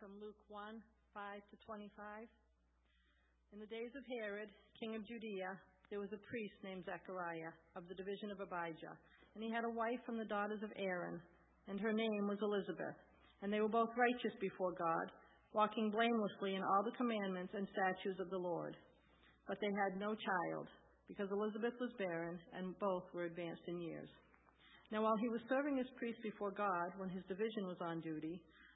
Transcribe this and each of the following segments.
from Luke 1 5 to 25. In the days of Herod, king of Judea, there was a priest named Zechariah of the division of Abijah, and he had a wife from the daughters of Aaron, and her name was Elizabeth. And they were both righteous before God, walking blamelessly in all the commandments and statutes of the Lord. But they had no child, because Elizabeth was barren, and both were advanced in years. Now, while he was serving as priest before God when his division was on duty,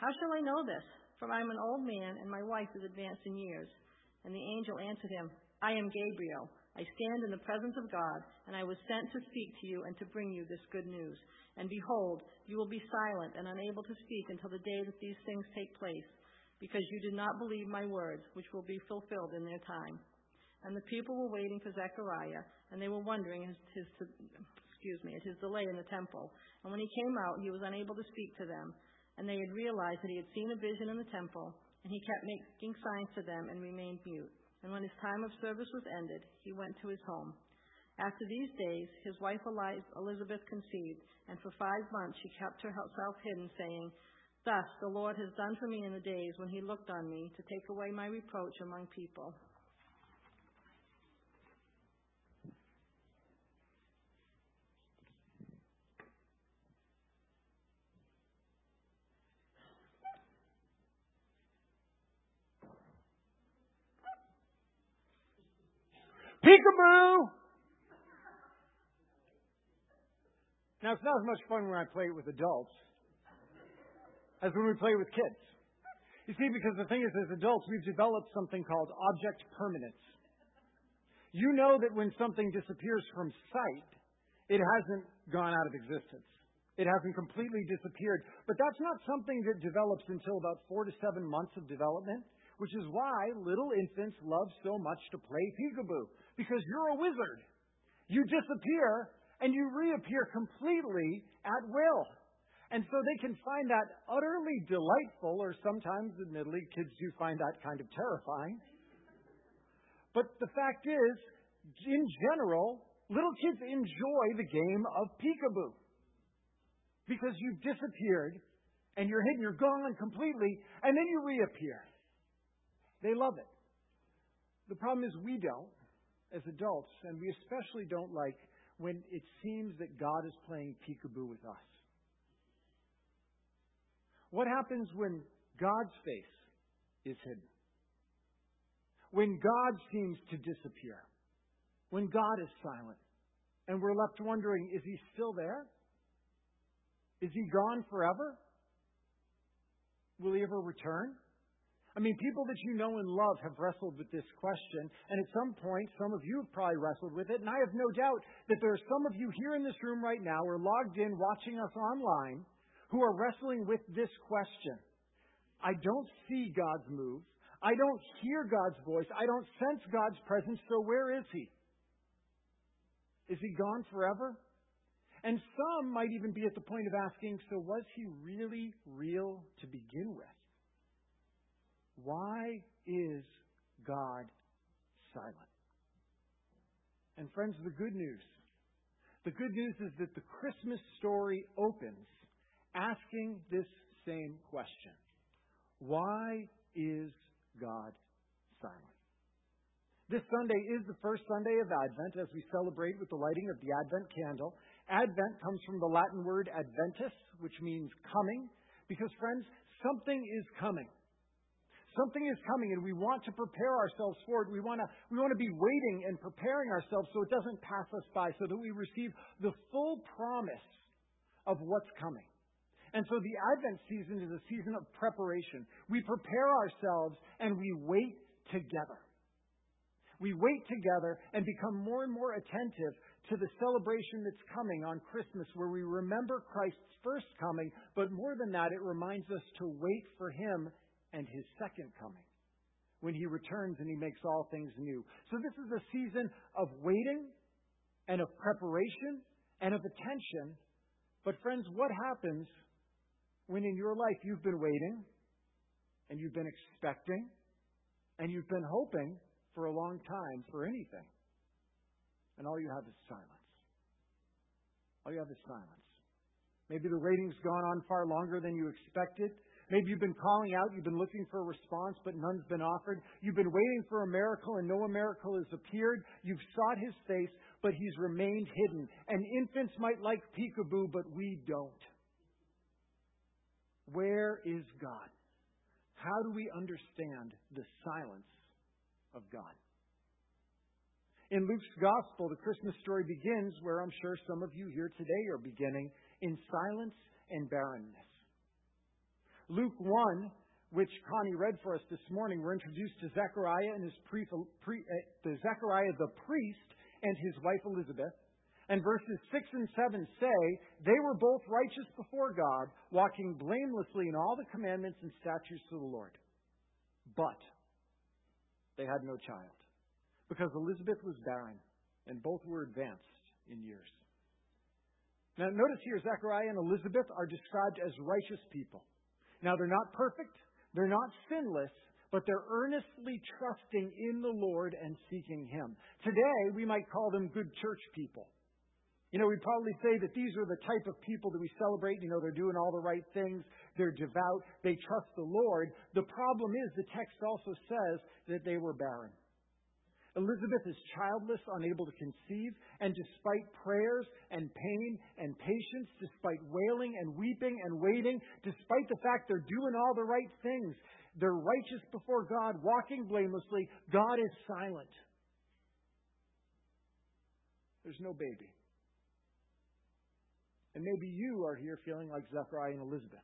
how shall I know this? For I am an old man, and my wife is advanced in years. And the angel answered him, I am Gabriel. I stand in the presence of God, and I was sent to speak to you and to bring you this good news. And behold, you will be silent and unable to speak until the day that these things take place, because you did not believe my words, which will be fulfilled in their time. And the people were waiting for Zechariah, and they were wondering at his, excuse me, at his delay in the temple. And when he came out, he was unable to speak to them and they had realized that he had seen a vision in the temple, and he kept making signs to them and remained mute. And when his time of service was ended, he went to his home. After these days, his wife Elizabeth conceived, and for five months she kept herself hidden, saying, Thus the Lord has done for me in the days when he looked on me to take away my reproach among people. Peekaboo! Now, it's not as much fun when I play it with adults as when we play with kids. You see, because the thing is, as adults, we've developed something called object permanence. You know that when something disappears from sight, it hasn't gone out of existence. It hasn't completely disappeared. But that's not something that develops until about four to seven months of development, which is why little infants love so much to play peekaboo because you're a wizard. You disappear and you reappear completely at will. And so they can find that utterly delightful, or sometimes, admittedly, kids do find that kind of terrifying. But the fact is, in general, little kids enjoy the game of peekaboo. Because you've disappeared and you're hidden, you're gone completely, and then you reappear. They love it. The problem is we don't as adults, and we especially don't like when it seems that God is playing peekaboo with us. What happens when God's face is hidden? When God seems to disappear? When God is silent? And we're left wondering is he still there? Is he gone forever? Will he ever return? I mean, people that you know and love have wrestled with this question, and at some point, some of you have probably wrestled with it, and I have no doubt that there are some of you here in this room right now or logged in watching us online who are wrestling with this question. I don't see God's move. I don't hear God's voice. I don't sense God's presence, so where is He? Is He gone forever? And some might even be at the point of asking, so was He really real to begin with? Why is God silent? And friends, the good news. The good news is that the Christmas story opens asking this same question. Why is God silent? This Sunday is the first Sunday of Advent as we celebrate with the lighting of the Advent candle. Advent comes from the Latin word adventus, which means coming, because, friends, something is coming. Something is coming and we want to prepare ourselves for it. We want to, we want to be waiting and preparing ourselves so it doesn't pass us by, so that we receive the full promise of what's coming. And so the Advent season is a season of preparation. We prepare ourselves and we wait together. We wait together and become more and more attentive to the celebration that's coming on Christmas, where we remember Christ's first coming, but more than that, it reminds us to wait for Him and His second coming, when He returns and He makes all things new. So this is a season of waiting and of preparation and of attention. But, friends, what happens when in your life you've been waiting and you've been expecting and you've been hoping for a long time for anything. And all you have is silence. All you have is silence. Maybe the waiting's gone on far longer than you expected. Maybe you've been calling out, you've been looking for a response, but none's been offered. You've been waiting for a miracle and no miracle has appeared. You've sought his face, but he's remained hidden. And infants might like peekaboo, but we don't. Where is God? How do we understand the silence of God? In Luke's gospel, the Christmas story begins where I'm sure some of you here today are beginning in silence and barrenness. Luke 1, which Connie read for us this morning, we're introduced to Zechariah and his pre, pre, uh, Zechariah the priest and his wife Elizabeth. And verses 6 and 7 say, They were both righteous before God, walking blamelessly in all the commandments and statutes of the Lord. But they had no child, because Elizabeth was barren, and both were advanced in years. Now, notice here, Zechariah and Elizabeth are described as righteous people. Now, they're not perfect, they're not sinless, but they're earnestly trusting in the Lord and seeking Him. Today, we might call them good church people. You know, we'd probably say that these are the type of people that we celebrate. You know, they're doing all the right things. They're devout. They trust the Lord. The problem is the text also says that they were barren. Elizabeth is childless, unable to conceive, and despite prayers and pain and patience, despite wailing and weeping and waiting, despite the fact they're doing all the right things, they're righteous before God, walking blamelessly, God is silent. There's no baby. And maybe you are here feeling like Zechariah and Elizabeth.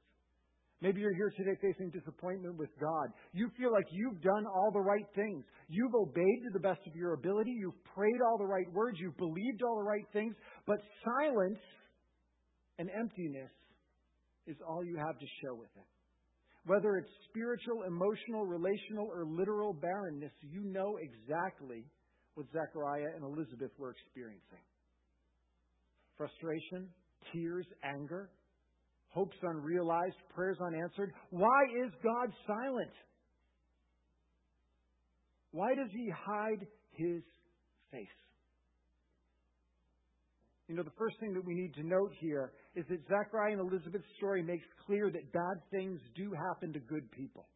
Maybe you're here today facing disappointment with God. You feel like you've done all the right things. You've obeyed to the best of your ability. You've prayed all the right words. You've believed all the right things. But silence and emptiness is all you have to show with it. Whether it's spiritual, emotional, relational, or literal barrenness, you know exactly what Zechariah and Elizabeth were experiencing frustration, tears, anger, hopes unrealized, prayers unanswered. Why is God silent? Why does he hide his face? You know, the first thing that we need to note here is that Zechariah and Elizabeth's story makes clear that bad things do happen to good people.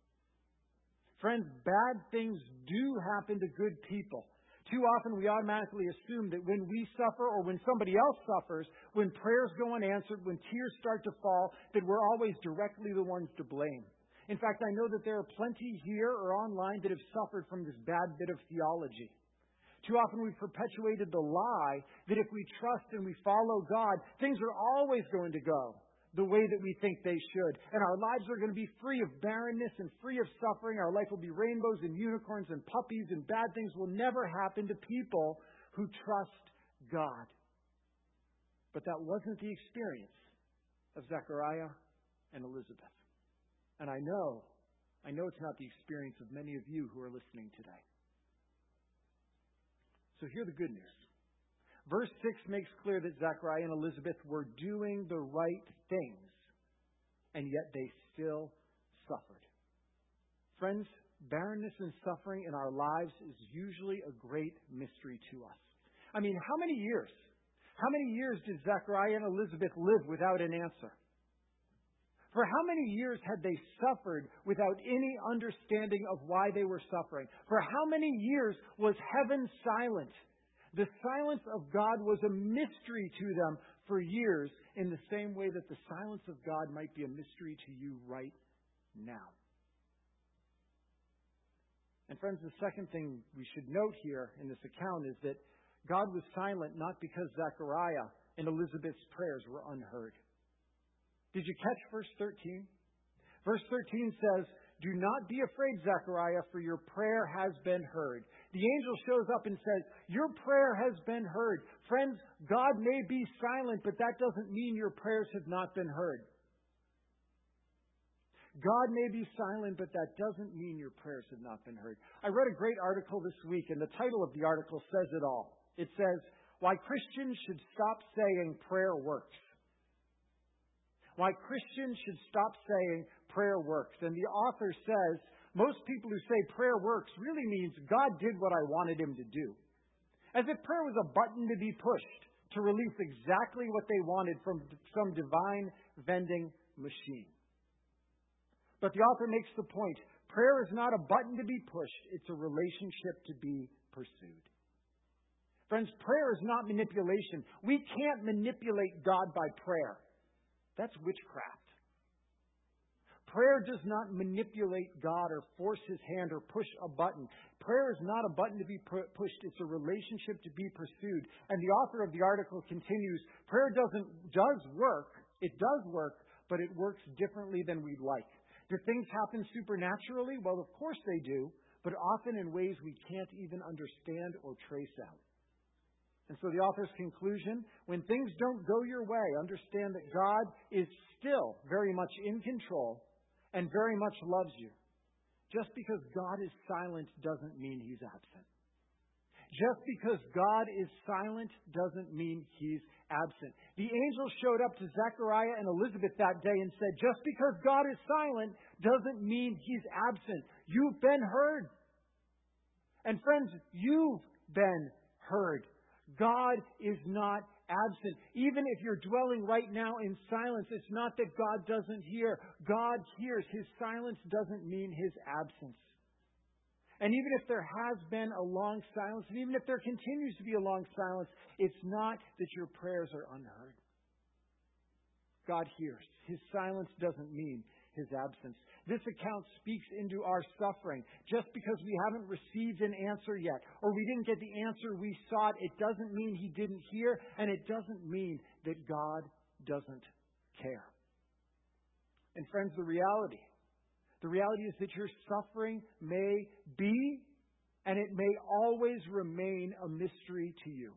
Friends, bad things do happen to good people. Too often we automatically assume that when we suffer or when somebody else suffers, when prayers go unanswered, when tears start to fall, that we're always directly the ones to blame. In fact, I know that there are plenty here or online that have suffered from this bad bit of theology. Too often we've perpetuated the lie that if we trust and we follow God, things are always going to go the way that we think they should. And our lives are going to be free of barrenness and free of suffering. Our life will be rainbows and unicorns and puppies, and bad things will never happen to people who trust God. But that wasn't the experience of Zechariah and Elizabeth. And I know, I know it's not the experience of many of you who are listening today. So hear the good news. Verse 6 makes clear that Zechariah and Elizabeth were doing the right things, and yet they still suffered. Friends, barrenness and suffering in our lives is usually a great mystery to us. I mean, how many years? How many years did Zechariah and Elizabeth live without an answer? For how many years had they suffered without any understanding of why they were suffering? For how many years was heaven silent? The silence of God was a mystery to them for years, in the same way that the silence of God might be a mystery to you right now. And friends, the second thing we should note here in this account is that God was silent not because Zechariah and Elizabeth's prayers were unheard. Did you catch verse 13? Verse 13 says, Do not be afraid, Zechariah, for your prayer has been heard. The angel shows up and says, Your prayer has been heard. Friends, God may be silent, but that doesn't mean your prayers have not been heard. God may be silent, but that doesn't mean your prayers have not been heard. I read a great article this week, and the title of the article says it all. It says, Why Christians Should Stop Saying Prayer Works. Why Christians should stop saying prayer works. And the author says, most people who say prayer works really means God did what I wanted him to do. As if prayer was a button to be pushed to release exactly what they wanted from some divine vending machine. But the author makes the point prayer is not a button to be pushed, it's a relationship to be pursued. Friends, prayer is not manipulation. We can't manipulate God by prayer. That's witchcraft. Prayer does not manipulate God or force his hand or push a button. Prayer is not a button to be pushed, it's a relationship to be pursued. And the author of the article continues prayer doesn't, does work, it does work, but it works differently than we'd like. Do things happen supernaturally? Well, of course they do, but often in ways we can't even understand or trace out. And so the author's conclusion when things don't go your way, understand that God is still very much in control and very much loves you. Just because God is silent doesn't mean he's absent. Just because God is silent doesn't mean he's absent. The angel showed up to Zechariah and Elizabeth that day and said, Just because God is silent doesn't mean he's absent. You've been heard. And friends, you've been heard. God is not absent. Even if you're dwelling right now in silence, it's not that God doesn't hear. God hears. His silence doesn't mean his absence. And even if there has been a long silence, and even if there continues to be a long silence, it's not that your prayers are unheard. God hears. His silence doesn't mean his absence. This account speaks into our suffering. Just because we haven't received an answer yet, or we didn't get the answer we sought, it doesn't mean he didn't hear, and it doesn't mean that God doesn't care. And friends, the reality the reality is that your suffering may be and it may always remain a mystery to you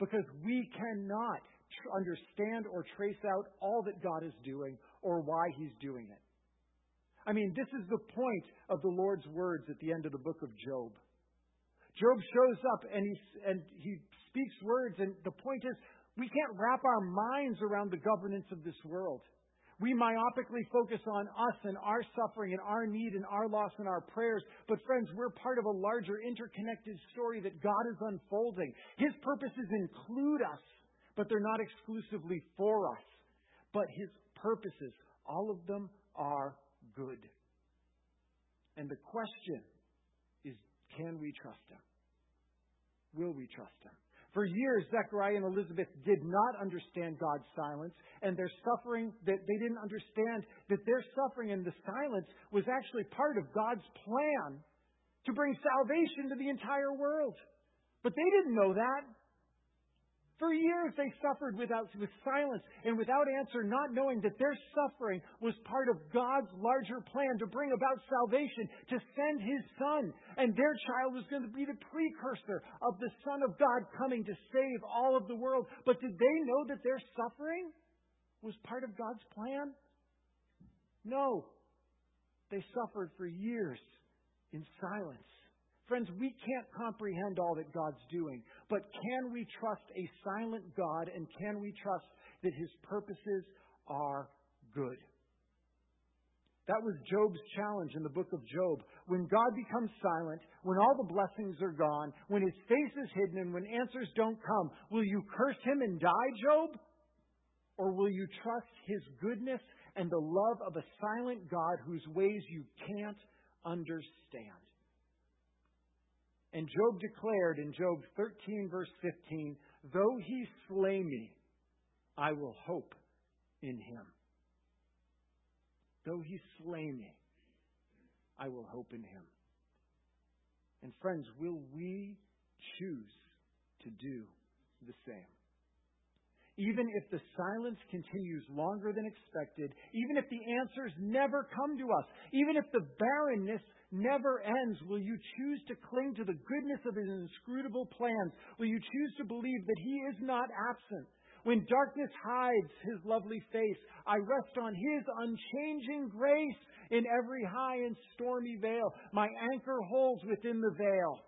because we cannot understand or trace out all that God is doing or why He's doing it. I mean, this is the point of the Lord's words at the end of the book of Job. Job shows up and he, and he speaks words, and the point is, we can't wrap our minds around the governance of this world. We myopically focus on us and our suffering and our need and our loss and our prayers. But friends, we're part of a larger interconnected story that God is unfolding. His purposes include us, but they're not exclusively for us. But His purposes, all of them are good. And the question is, can we trust Him? Will we trust Him? For years, Zechariah and Elizabeth did not understand God's silence, and their suffering, that they didn't understand that their suffering and the silence was actually part of God's plan to bring salvation to the entire world. But they didn't know that. For years they suffered without, with silence and without answer, not knowing that their suffering was part of God's larger plan to bring about salvation, to send His Son. And their child was going to be the precursor of the Son of God coming to save all of the world. But did they know that their suffering was part of God's plan? No. They suffered for years in silence. Friends, we can't comprehend all that God's doing, but can we trust a silent God and can we trust that his purposes are good? That was Job's challenge in the book of Job. When God becomes silent, when all the blessings are gone, when his face is hidden, and when answers don't come, will you curse him and die, Job? Or will you trust his goodness and the love of a silent God whose ways you can't understand? And Job declared in Job 13, verse 15, Though he slay me, I will hope in him. Though he slay me, I will hope in him. And friends, will we choose to do the same? Even if the silence continues longer than expected, even if the answers never come to us, even if the barrenness never ends, will you choose to cling to the goodness of His inscrutable plans? Will you choose to believe that He is not absent? When darkness hides His lovely face, I rest on His unchanging grace in every high and stormy vale. My anchor holds within the veil.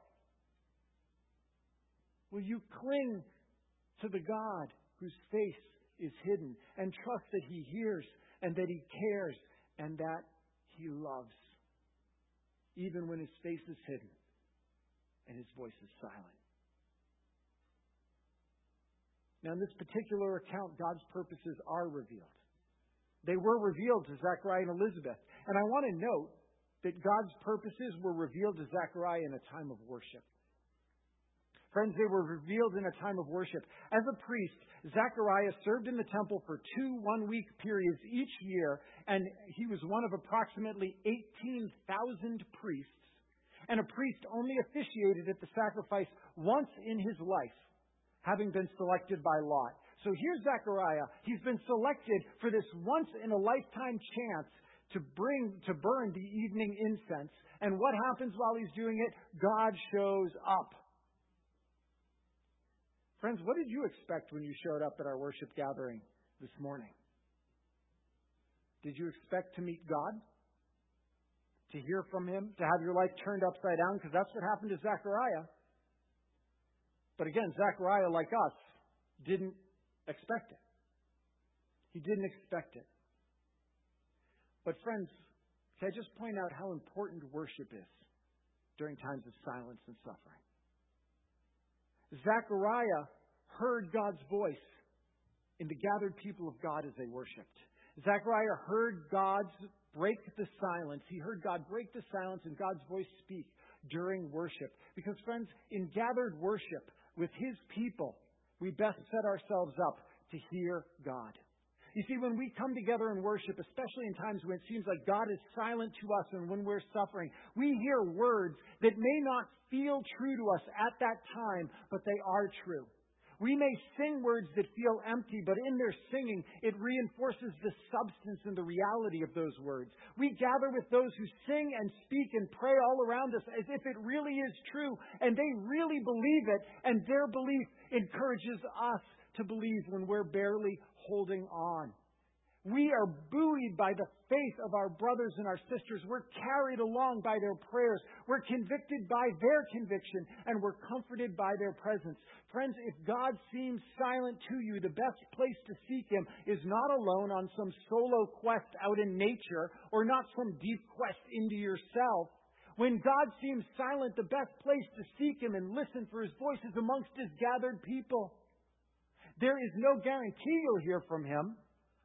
Will you cling to the God whose face is hidden and trust that he hears and that he cares and that he loves, even when his face is hidden and his voice is silent. Now, in this particular account, God's purposes are revealed. They were revealed to Zechariah and Elizabeth. And I want to note that God's purposes were revealed to Zechariah in a time of worship. Friends, they were revealed in a time of worship. As a priest, Zechariah served in the temple for two one week periods each year, and he was one of approximately 18,000 priests. And a priest only officiated at the sacrifice once in his life, having been selected by lot. So here's Zechariah. He's been selected for this once in a lifetime chance to bring, to burn the evening incense. And what happens while he's doing it? God shows up. Friends, what did you expect when you showed up at our worship gathering this morning? Did you expect to meet God? To hear from Him? To have your life turned upside down? Because that's what happened to Zechariah. But again, Zechariah, like us, didn't expect it. He didn't expect it. But, friends, can I just point out how important worship is during times of silence and suffering? Zechariah heard God's voice in the gathered people of God as they worshiped. Zechariah heard God's break the silence. He heard God break the silence and God's voice speak during worship. Because, friends, in gathered worship with His people, we best set ourselves up to hear God. You see, when we come together and worship, especially in times when it seems like God is silent to us and when we're suffering, we hear words that may not feel true to us at that time, but they are true. We may sing words that feel empty, but in their singing, it reinforces the substance and the reality of those words. We gather with those who sing and speak and pray all around us as if it really is true, and they really believe it, and their belief encourages us to believe when we're barely holding on. We are buoyed by the faith of our brothers and our sisters. We're carried along by their prayers. We're convicted by their conviction, and we're comforted by their presence. Friends, if God seems silent to you, the best place to seek Him is not alone on some solo quest out in nature or not some deep quest into yourself. When God seems silent, the best place to seek Him and listen for His voice is amongst His gathered people. There is no guarantee you'll hear from him.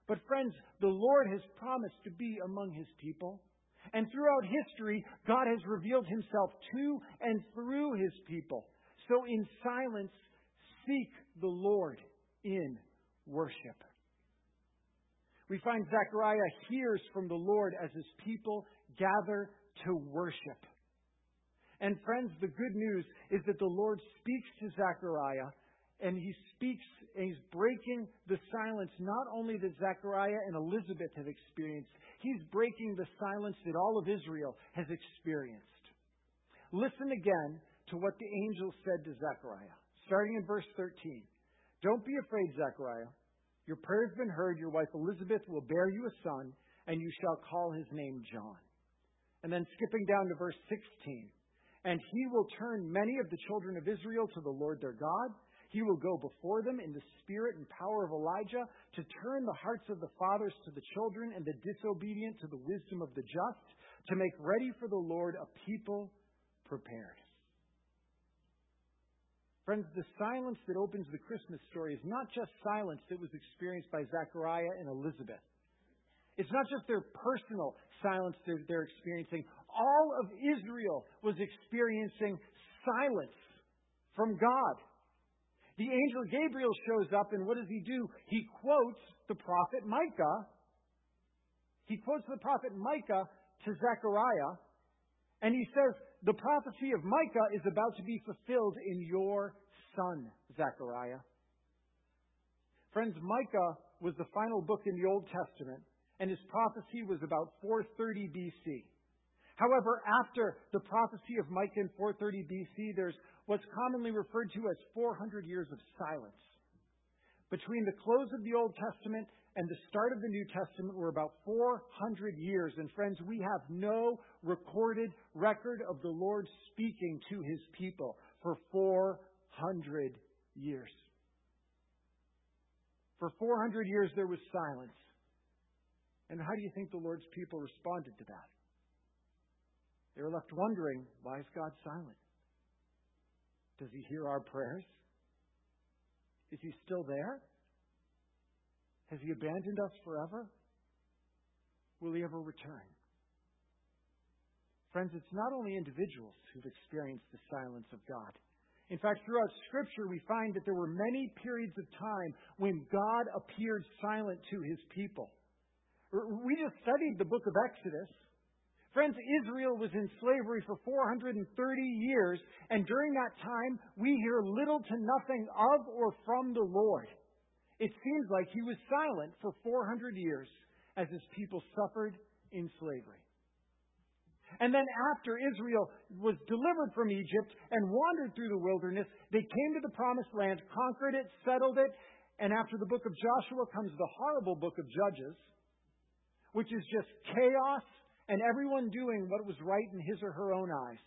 But, friends, the Lord has promised to be among his people. And throughout history, God has revealed himself to and through his people. So, in silence, seek the Lord in worship. We find Zechariah hears from the Lord as his people gather to worship. And, friends, the good news is that the Lord speaks to Zechariah and he speaks and he's breaking the silence not only that Zechariah and Elizabeth have experienced, he's breaking the silence that all of Israel has experienced. Listen again to what the angel said to Zechariah, starting in verse 13. Don't be afraid, Zechariah. Your prayer has been heard. Your wife Elizabeth will bear you a son, and you shall call his name John. And then skipping down to verse 16. And he will turn many of the children of Israel to the Lord their God he will go before them in the spirit and power of Elijah to turn the hearts of the fathers to the children and the disobedient to the wisdom of the just, to make ready for the Lord a people prepared. Friends, the silence that opens the Christmas story is not just silence that was experienced by Zechariah and Elizabeth. It's not just their personal silence that they're experiencing. All of Israel was experiencing silence from God. The angel Gabriel shows up, and what does he do? He quotes the prophet Micah. He quotes the prophet Micah to Zechariah, And he says, the prophecy of Micah is about to be fulfilled in your son, Zechariah. Friends, Micah was the final book in the Old Testament, and his prophecy was about 430 BC. However, after the prophecy of Micah in 430 BC, there's what's commonly referred to as 400 years of silence. Between the close of the Old Testament and the start of the New Testament were about 400 years. And friends, we have no recorded record of the Lord speaking to his people for 400 years. For 400 years there was silence. And how do you think the Lord's people responded to that? They were left wondering, why is God silent? Does he hear our prayers? Is he still there? Has he abandoned us forever? Will he ever return? Friends, it's not only individuals who've experienced the silence of God. In fact, throughout Scripture, we find that there were many periods of time when God appeared silent to his people. We just studied the book of Exodus. Friends, Israel was in slavery for 430 years, and during that time, we hear little to nothing of or from the Lord it seems like he was silent for 400 years as his people suffered in slavery. And then after Israel was delivered from Egypt and wandered through the wilderness, they came to the promised land, conquered it, settled it, and after the book of Joshua comes the horrible book of Judges, which is just chaos and everyone doing what was right in his or her own eyes.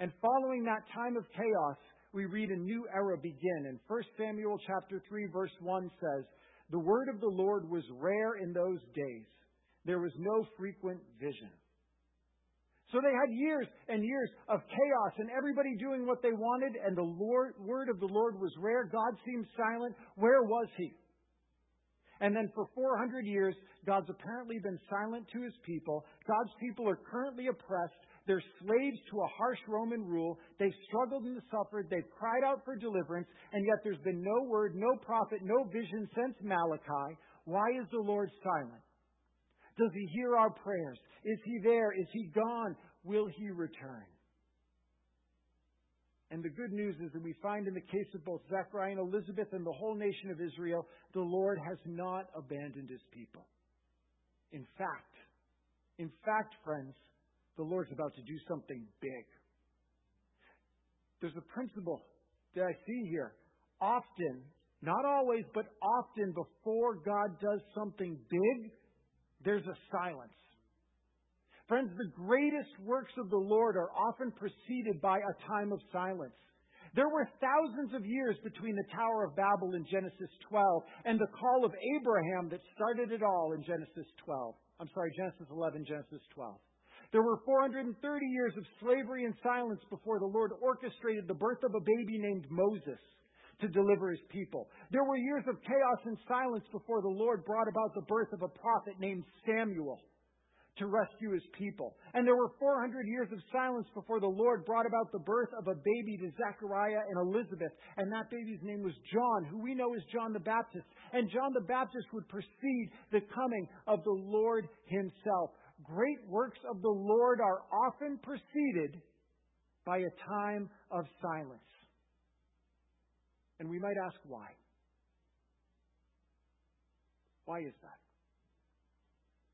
And following that time of chaos, we read a new era begin. And 1 Samuel chapter 3 verse 1 says, The word of the Lord was rare in those days. There was no frequent vision. So they had years and years of chaos and everybody doing what they wanted and the Lord, word of the Lord was rare. God seemed silent. Where was he? And then for 400 years, God's apparently been silent to his people. God's people are currently oppressed. They're slaves to a harsh Roman rule. They've struggled and suffered. They've cried out for deliverance, and yet there's been no word, no prophet, no vision since Malachi. Why is the Lord silent? Does he hear our prayers? Is he there? Is he gone? Will he return? And the good news is that we find in the case of both Zechariah and Elizabeth and the whole nation of Israel, the Lord has not abandoned his people. In fact, in fact, friends, the Lord's about to do something big. There's a principle that I see here. Often, not always, but often before God does something big, there's a silence. Friends, the greatest works of the Lord are often preceded by a time of silence. There were thousands of years between the Tower of Babel in Genesis 12 and the call of Abraham that started it all in Genesis 12. I'm sorry, Genesis 11, Genesis 12. There were 430 years of slavery and silence before the Lord orchestrated the birth of a baby named Moses to deliver his people. There were years of chaos and silence before the Lord brought about the birth of a prophet named Samuel to rescue his people. And there were 400 years of silence before the Lord brought about the birth of a baby to Zechariah and Elizabeth. And that baby's name was John, who we know as John the Baptist. And John the Baptist would precede the coming of the Lord himself great works of the Lord are often preceded by a time of silence. And we might ask why. Why is that?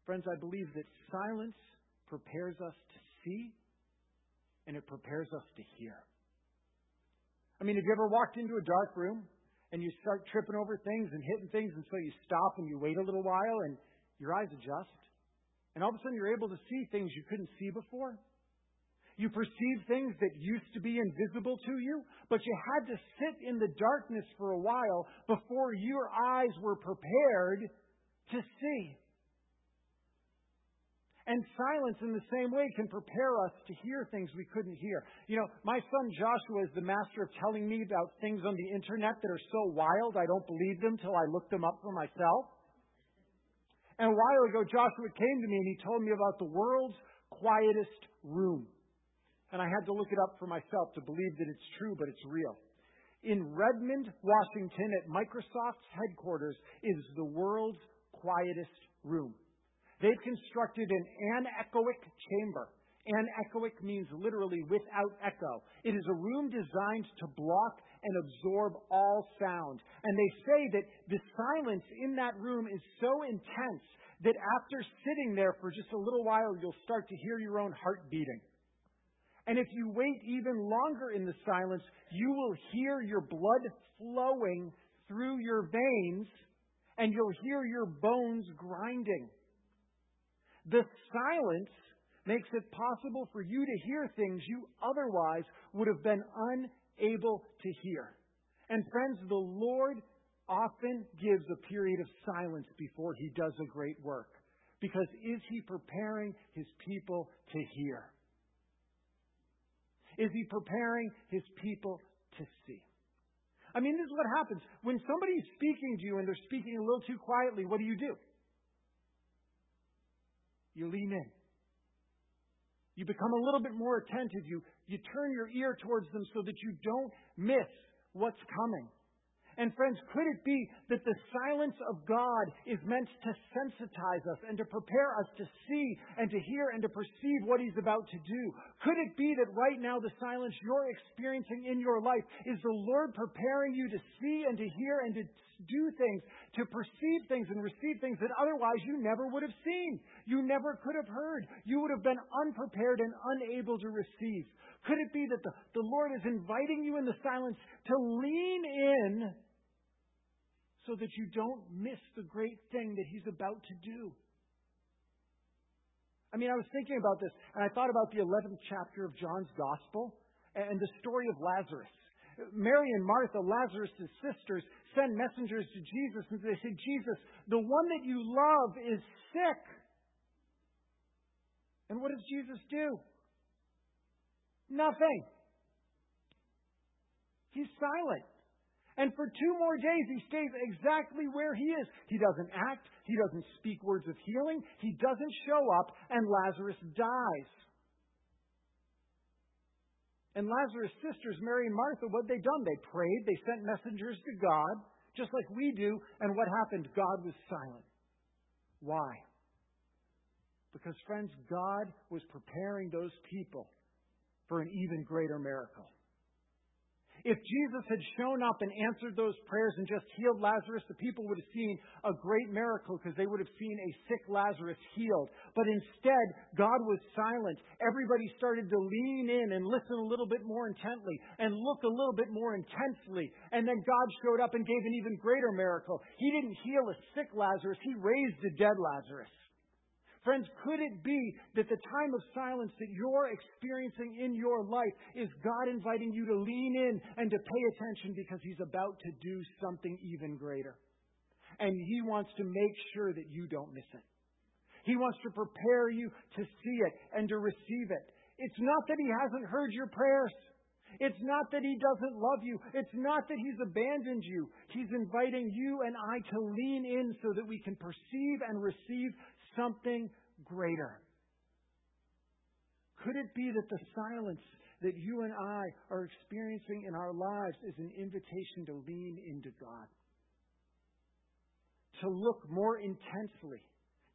Friends, I believe that silence prepares us to see and it prepares us to hear. I mean, have you ever walked into a dark room and you start tripping over things and hitting things, and so you stop and you wait a little while and your eyes adjust? And all of a sudden you're able to see things you couldn't see before. You perceive things that used to be invisible to you, but you had to sit in the darkness for a while before your eyes were prepared to see. And silence in the same way can prepare us to hear things we couldn't hear. You know, my son Joshua is the master of telling me about things on the internet that are so wild I don't believe them till I look them up for myself. And a while ago, Joshua came to me and he told me about the world's quietest room. And I had to look it up for myself to believe that it's true, but it's real. In Redmond, Washington, at Microsoft's headquarters, is the world's quietest room. They've constructed an anechoic chamber. Anechoic means literally without echo. It is a room designed to block and absorb all sound. And they say that the silence in that room is so intense that after sitting there for just a little while, you'll start to hear your own heart beating. And if you wait even longer in the silence, you will hear your blood flowing through your veins and you'll hear your bones grinding. The silence makes it possible for you to hear things you otherwise would have been unable to hear. And friends, the Lord often gives a period of silence before he does a great work. Because is he preparing his people to hear? Is he preparing his people to see? I mean, this is what happens. When somebody's speaking to you and they're speaking a little too quietly, what do you do? You lean in. You become a little bit more attentive. You, you turn your ear towards them so that you don't miss what's coming. And friends, could it be that the silence of God is meant to sensitize us and to prepare us to see and to hear and to perceive what He's about to do? Could it be that right now the silence you're experiencing in your life is the Lord preparing you to see and to hear and to do things, to perceive things and receive things that otherwise you never would have seen? You never could have heard. You would have been unprepared and unable to receive. Could it be that the, the Lord is inviting you in the silence to lean in so that you don't miss the great thing that he's about to do. I mean, I was thinking about this, and I thought about the 11th chapter of John's Gospel and the story of Lazarus. Mary and Martha, Lazarus' sisters, send messengers to Jesus, and they say, Jesus, the one that you love is sick. And what does Jesus do? Nothing. He's silent. And for two more days, he stays exactly where he is. He doesn't act. He doesn't speak words of healing. He doesn't show up, and Lazarus dies. And Lazarus' sisters, Mary and Martha, what they done? They prayed. They sent messengers to God, just like we do. And what happened? God was silent. Why? Because, friends, God was preparing those people for an even greater miracle. If Jesus had shown up and answered those prayers and just healed Lazarus, the people would have seen a great miracle because they would have seen a sick Lazarus healed. But instead, God was silent. Everybody started to lean in and listen a little bit more intently and look a little bit more intensely. And then God showed up and gave an even greater miracle. He didn't heal a sick Lazarus, He raised a dead Lazarus. Friends, could it be that the time of silence that you're experiencing in your life is God inviting you to lean in and to pay attention because He's about to do something even greater? And He wants to make sure that you don't miss it. He wants to prepare you to see it and to receive it. It's not that He hasn't heard your prayers. It's not that He doesn't love you. It's not that He's abandoned you. He's inviting you and I to lean in so that we can perceive and receive something greater? Could it be that the silence that you and I are experiencing in our lives is an invitation to lean into God? To look more intensely,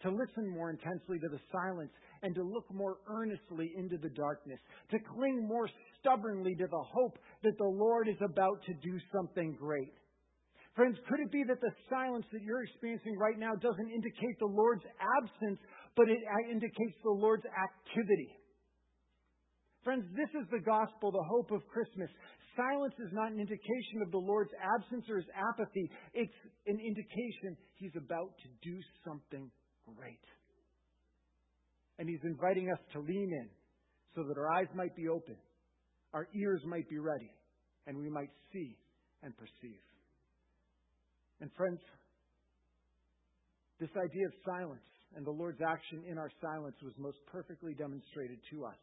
to listen more intensely to the silence, and to look more earnestly into the darkness, to cling more stubbornly to the hope that the Lord is about to do something great. Friends, could it be that the silence that you're experiencing right now doesn't indicate the Lord's absence, but it uh, indicates the Lord's activity? Friends, this is the gospel, the hope of Christmas. Silence is not an indication of the Lord's absence or his apathy. It's an indication he's about to do something great. And he's inviting us to lean in so that our eyes might be open, our ears might be ready, and we might see and perceive. And friends, this idea of silence and the Lord's action in our silence was most perfectly demonstrated to us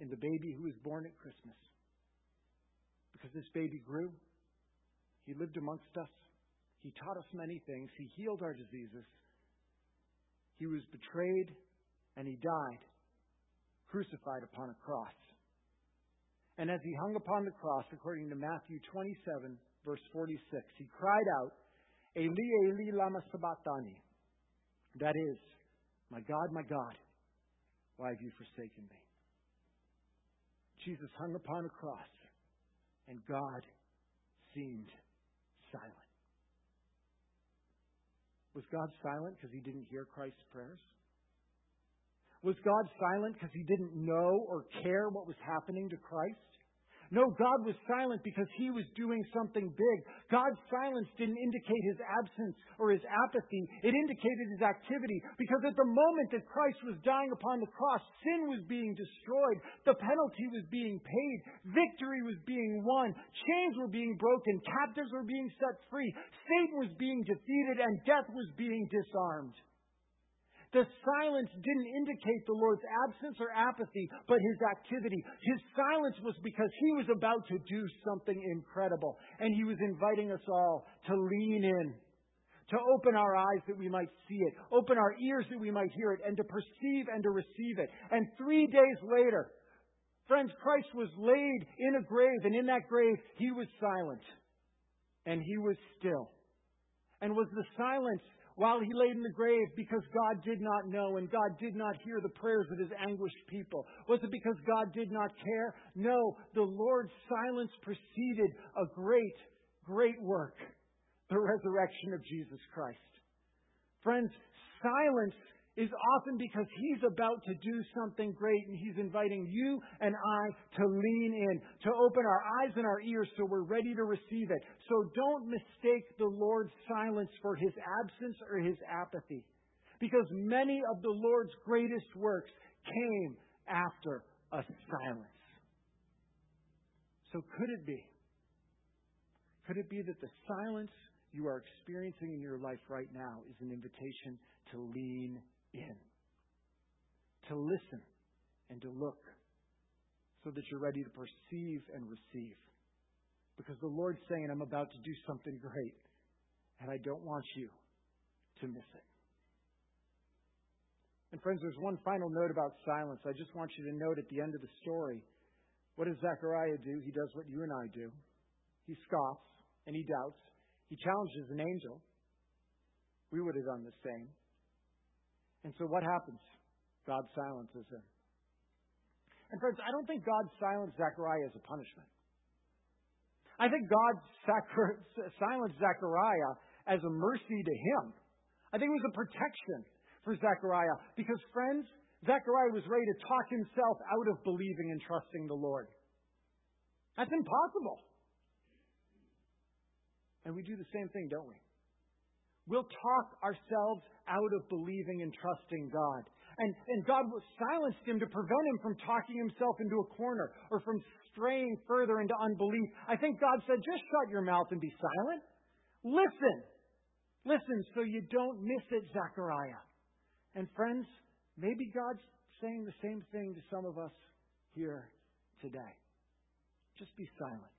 in the baby who was born at Christmas. Because this baby grew, he lived amongst us, he taught us many things, he healed our diseases, he was betrayed, and he died, crucified upon a cross. And as he hung upon the cross, according to Matthew 27, verse 46, he cried out, Eli, Eli, lama sabachthani. That is, my God, my God, why have you forsaken me? Jesus hung upon a cross, and God seemed silent. Was God silent because he didn't hear Christ's prayers? Was God silent because he didn't know or care what was happening to Christ? No, God was silent because he was doing something big. God's silence didn't indicate his absence or his apathy. It indicated his activity because at the moment that Christ was dying upon the cross, sin was being destroyed. The penalty was being paid. Victory was being won. Chains were being broken. Captives were being set free. Satan was being defeated and death was being disarmed. The silence didn't indicate the Lord's absence or apathy, but his activity. His silence was because he was about to do something incredible, and he was inviting us all to lean in, to open our eyes that we might see it, open our ears that we might hear it, and to perceive and to receive it. And three days later, friends, Christ was laid in a grave, and in that grave, he was silent, and he was still. And was the silence while he laid in the grave because God did not know and God did not hear the prayers of his anguished people? Was it because God did not care? No, the Lord's silence preceded a great, great work the resurrection of Jesus Christ. Friends, silence is often because he's about to do something great and he's inviting you and I to lean in, to open our eyes and our ears so we're ready to receive it. So don't mistake the Lord's silence for his absence or his apathy. Because many of the Lord's greatest works came after a silence. So could it be? Could it be that the silence you are experiencing in your life right now is an invitation to lean in, to listen and to look so that you're ready to perceive and receive. Because the Lord's saying, I'm about to do something great, and I don't want you to miss it. And friends, there's one final note about silence. I just want you to note at the end of the story what does Zechariah do? He does what you and I do. He scoffs and he doubts. He challenges an angel. We would have done the same. And so what happens? God silences him. And friends, I don't think God silenced Zechariah as a punishment. I think God silenced Zechariah as a mercy to him. I think it was a protection for Zechariah because, friends, Zechariah was ready to talk himself out of believing and trusting the Lord. That's impossible. And we do the same thing, don't we? We'll talk ourselves out of believing and trusting God. And, and God silenced him to prevent him from talking himself into a corner or from straying further into unbelief. I think God said, just shut your mouth and be silent. Listen. Listen so you don't miss it, Zechariah. And friends, maybe God's saying the same thing to some of us here today. Just be silent.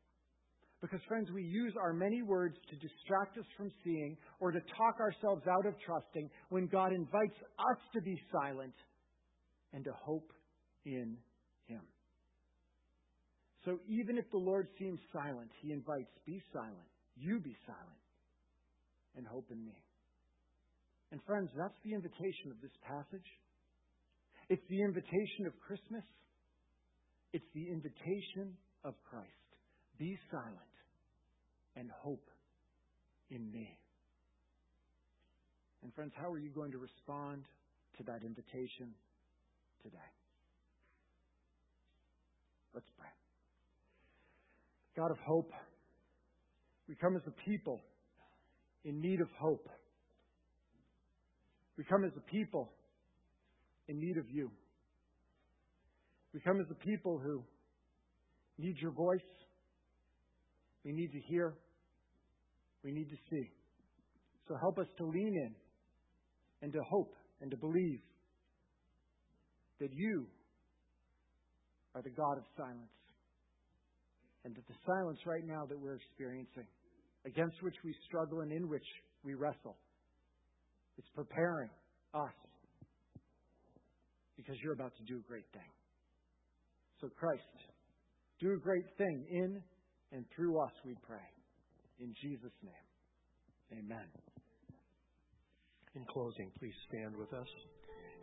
Because, friends, we use our many words to distract us from seeing or to talk ourselves out of trusting when God invites us to be silent and to hope in Him. So, even if the Lord seems silent, He invites, be silent. You be silent and hope in me. And, friends, that's the invitation of this passage. It's the invitation of Christmas. It's the invitation of Christ. Be silent and hope in me. And, friends, how are you going to respond to that invitation today? Let's pray. God of hope, we come as a people in need of hope. We come as a people in need of you. We come as a people who need your voice. We need to hear. We need to see. So help us to lean in and to hope and to believe that you are the God of silence. And that the silence right now that we're experiencing, against which we struggle and in which we wrestle, is preparing us because you're about to do a great thing. So, Christ, do a great thing in and through us, we pray. In Jesus' name, amen. In closing, please stand with us.